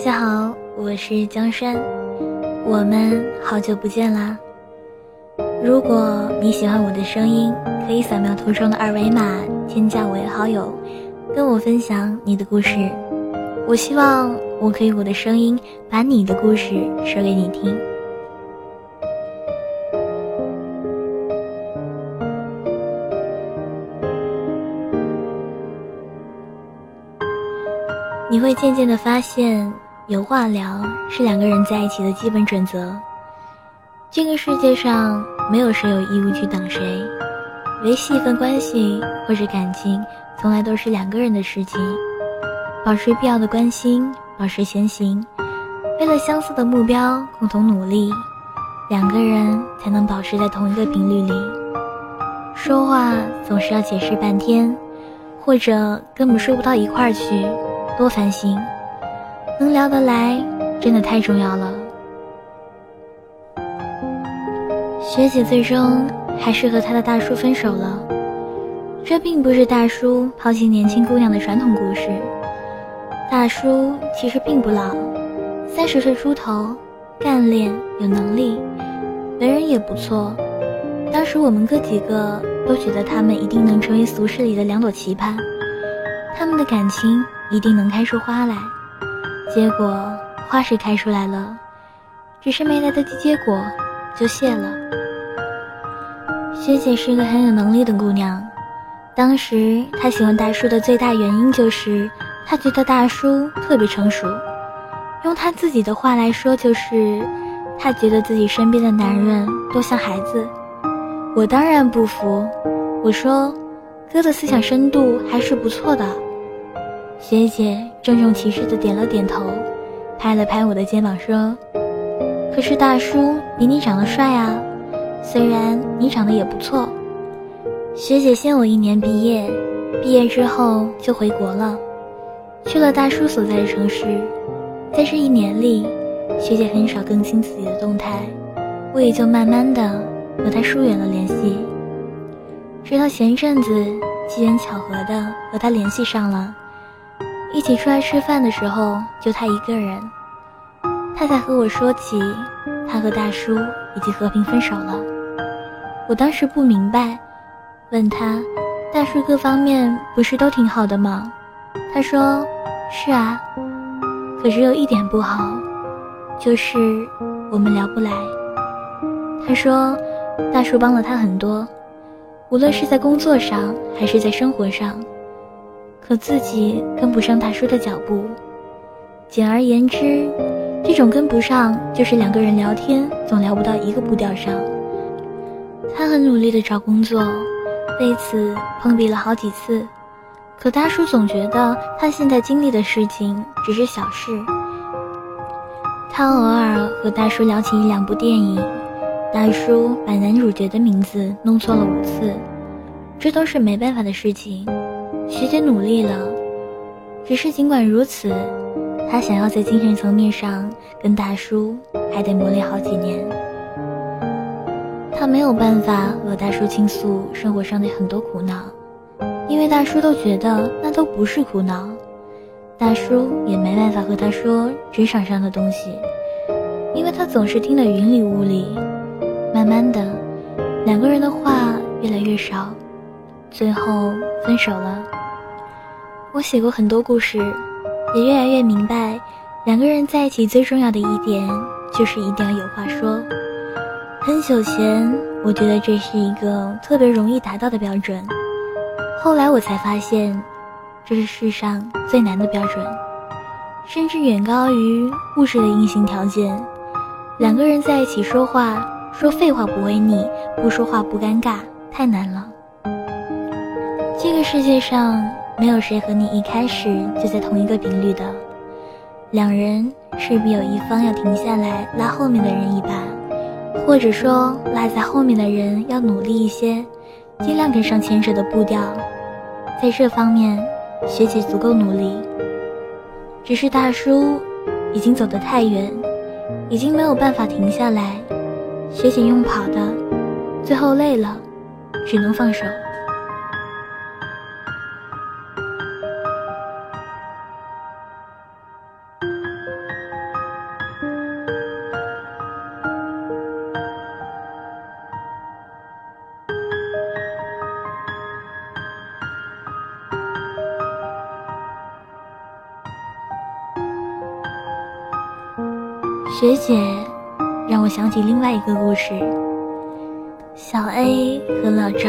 大家好，我是江山，我们好久不见啦。如果你喜欢我的声音，可以扫描图中的二维码添加我为好友，跟我分享你的故事。我希望我可以我的声音把你的故事说给你听。你会渐渐的发现，有话聊是两个人在一起的基本准则。这个世界上没有谁有义务去等谁，维系一份关系或者感情，从来都是两个人的事情。保持必要的关心，保持前行，为了相似的目标共同努力，两个人才能保持在同一个频率里。说话总是要解释半天，或者根本说不到一块儿去。多烦心，能聊得来真的太重要了。学姐最终还是和她的大叔分手了，这并不是大叔抛弃年轻姑娘的传统故事。大叔其实并不老，三十岁出头，干练有能力，为人也不错。当时我们哥几个都觉得他们一定能成为俗世里的两朵奇葩，他们的感情。一定能开出花来，结果花是开出来了，只是没来得及结果就谢了。学姐是一个很有能力的姑娘，当时她喜欢大叔的最大原因就是她觉得大叔特别成熟，用她自己的话来说就是她觉得自己身边的男人都像孩子。我当然不服，我说哥的思想深度还是不错的。学姐郑重其事的点了点头，拍了拍我的肩膀说：“可是大叔比你长得帅啊，虽然你长得也不错。”学姐先我一年毕业，毕业之后就回国了，去了大叔所在的城市。在这一年里，学姐很少更新自己的动态，我也就慢慢的和她疏远了联系。直到前阵子机缘巧合的和她联系上了。一起出来吃饭的时候，就他一个人，他才和我说起他和大叔已经和平分手了。我当时不明白，问他，大叔各方面不是都挺好的吗？他说，是啊，可是有一点不好，就是我们聊不来。他说，大叔帮了他很多，无论是在工作上还是在生活上。可自己跟不上大叔的脚步，简而言之，这种跟不上就是两个人聊天总聊不到一个步调上。他很努力的找工作，为此碰壁了好几次，可大叔总觉得他现在经历的事情只是小事。他偶尔和大叔聊起一两部电影，大叔把男主角的名字弄错了五次，这都是没办法的事情。学姐努力了，只是尽管如此，她想要在精神层面上跟大叔还得磨练好几年。她没有办法和大叔倾诉生活上的很多苦恼，因为大叔都觉得那都不是苦恼。大叔也没办法和她说职场上的东西，因为他总是听得云里雾里。慢慢的，两个人的话越来越少，最后分手了。我写过很多故事，也越来越明白，两个人在一起最重要的一点就是一定要有话说。很久前，我觉得这是一个特别容易达到的标准，后来我才发现，这是世上最难的标准，甚至远高于物质的硬性条件。两个人在一起说话，说废话不会腻，不说话不尴尬，太难了。这个世界上。没有谁和你一开始就在同一个频率的，两人势必有一方要停下来拉后面的人一把，或者说拉在后面的人要努力一些，尽量跟上前者的步调。在这方面，学姐足够努力。只是大叔已经走得太远，已经没有办法停下来。学姐用跑的，最后累了，只能放手。学姐让我想起另外一个故事。小 A 和老赵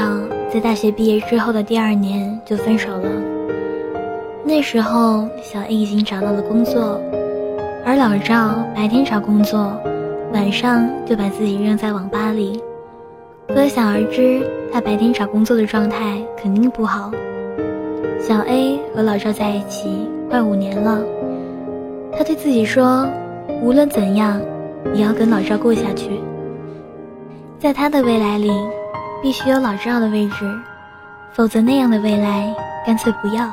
在大学毕业之后的第二年就分手了。那时候，小 A 已经找到了工作，而老赵白天找工作，晚上就把自己扔在网吧里。可想而知，他白天找工作的状态肯定不好。小 A 和老赵在一起快五年了，他对自己说：“无论怎样，也要跟老赵过下去。”在他的未来里，必须有老赵的位置，否则那样的未来干脆不要。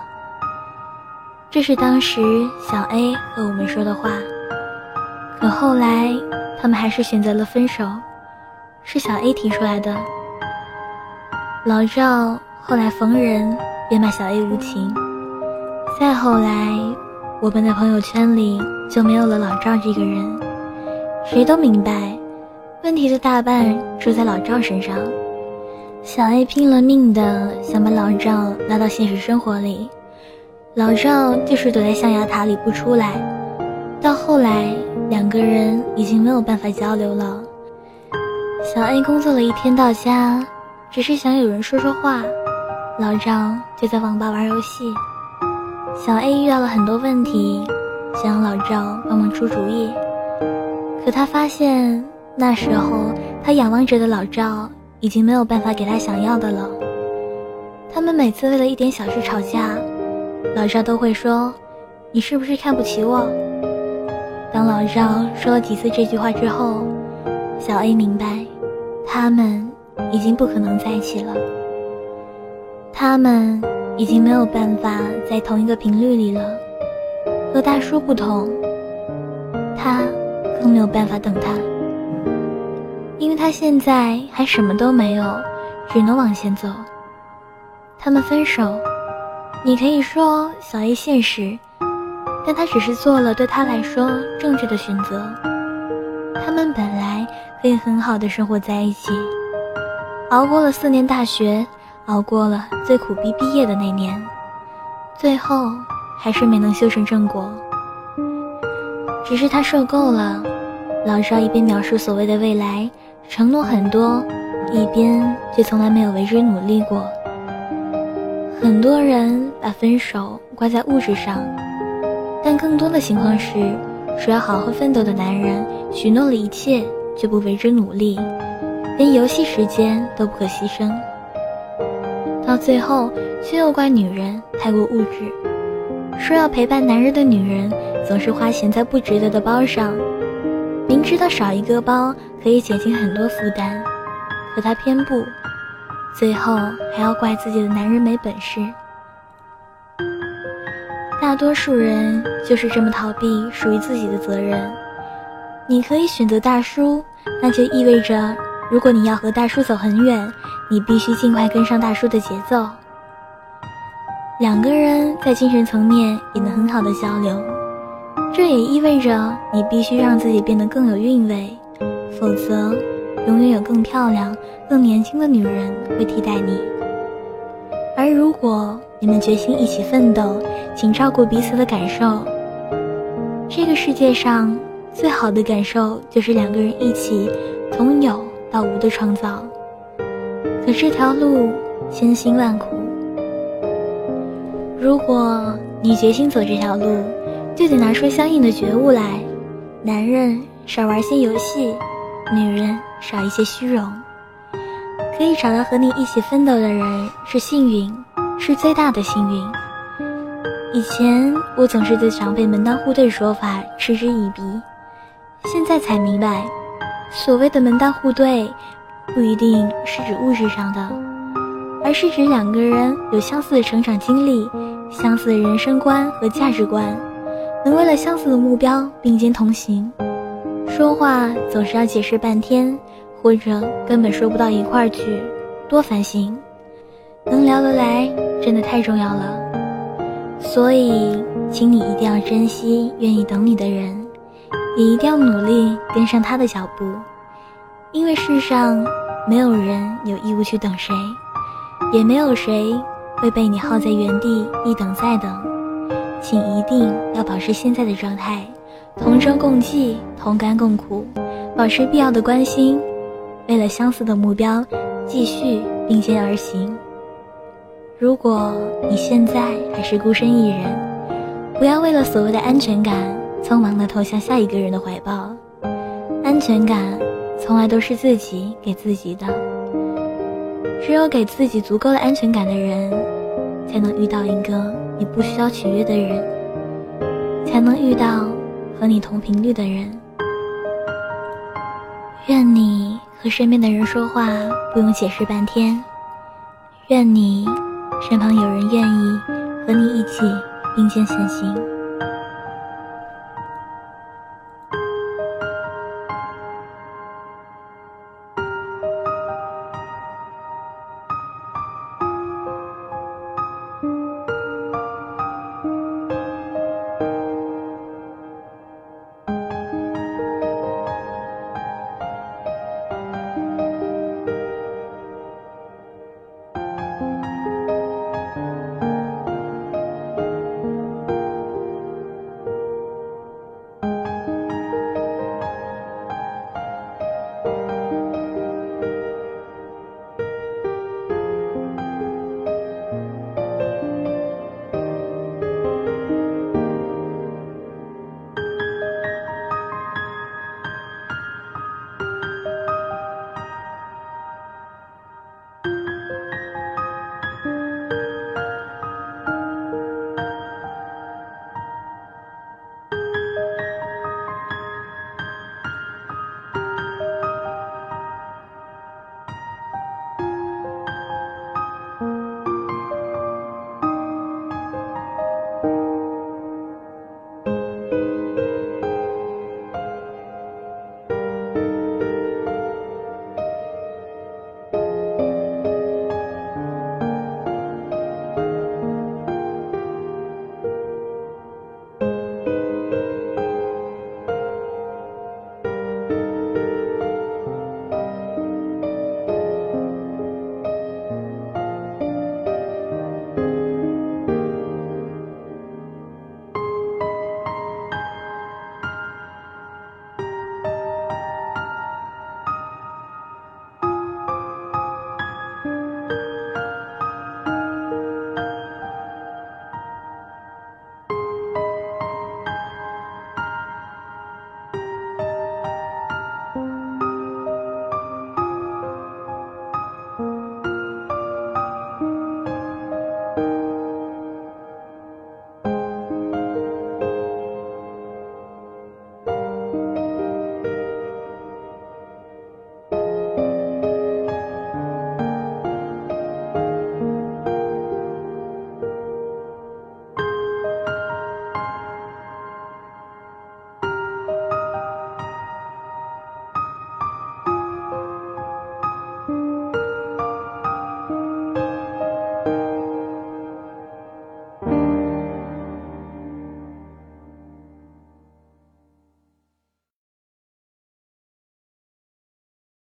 这是当时小 A 和我们说的话，可后来他们还是选择了分手，是小 A 提出来的。老赵后来逢人便骂小 A 无情，再后来，我们的朋友圈里就没有了老赵这个人，谁都明白，问题的大半出在老赵身上。小 A 拼了命的想把老赵拉到现实生活里。老赵就是躲在象牙塔里不出来，到后来两个人已经没有办法交流了。小 A 工作了一天到家，只是想有人说说话，老赵就在网吧玩游戏。小 A 遇到了很多问题，想让老赵帮忙出主意，可他发现那时候他仰望着的老赵已经没有办法给他想要的了。他们每次为了一点小事吵架。老赵都会说：“你是不是看不起我？”当老赵说了几次这句话之后，小 A 明白，他们已经不可能在一起了。他们已经没有办法在同一个频率里了。和大叔不同，他更没有办法等他，因为他现在还什么都没有，只能往前走。他们分手。你可以说小 A 现实，但他只是做了对他来说正确的选择。他们本来可以很好的生活在一起，熬过了四年大学，熬过了最苦逼毕业的那年，最后还是没能修成正果。只是他受够了，老赵一边描述所谓的未来，承诺很多，一边却从来没有为之努力过。很多人把分手挂在物质上，但更多的情况是，说要好好奋斗的男人许诺了一切，却不为之努力，连游戏时间都不可牺牲。到最后，却又怪女人太过物质，说要陪伴男人的女人总是花钱在不值得的包上，明知道少一个包可以减轻很多负担，可她偏不。最后还要怪自己的男人没本事。大多数人就是这么逃避属于自己的责任。你可以选择大叔，那就意味着，如果你要和大叔走很远，你必须尽快跟上大叔的节奏。两个人在精神层面也能很好的交流，这也意味着你必须让自己变得更有韵味，否则。永远有更漂亮、更年轻的女人会替代你。而如果你们决心一起奋斗，请照顾彼此的感受。这个世界上最好的感受就是两个人一起从有到无的创造。可这条路千辛万苦，如果你决心走这条路，就得拿出相应的觉悟来。男人少玩些游戏，女人。少一些虚荣，可以找到和你一起奋斗的人是幸运，是最大的幸运。以前我总是对长辈门当户对说法嗤之以鼻，现在才明白，所谓的门当户对，不一定是指物质上的，而是指两个人有相似的成长经历、相似的人生观和价值观，能为了相似的目标并肩同行。说话总是要解释半天，或者根本说不到一块儿去，多烦心。能聊得来，真的太重要了。所以，请你一定要珍惜愿意等你的人，也一定要努力跟上他的脚步，因为世上没有人有义务去等谁，也没有谁会被你耗在原地一等再等。请一定要保持现在的状态。同舟共济，同甘共苦，保持必要的关心，为了相似的目标，继续并肩而行。如果你现在还是孤身一人，不要为了所谓的安全感，匆忙地投向下一个人的怀抱。安全感，从来都是自己给自己的。只有给自己足够的安全感的人，才能遇到一个你不需要取悦的人，才能遇到和你同频率的人。愿你和身边的人说话不用解释半天，愿你身旁有人愿意和你一起并肩前行。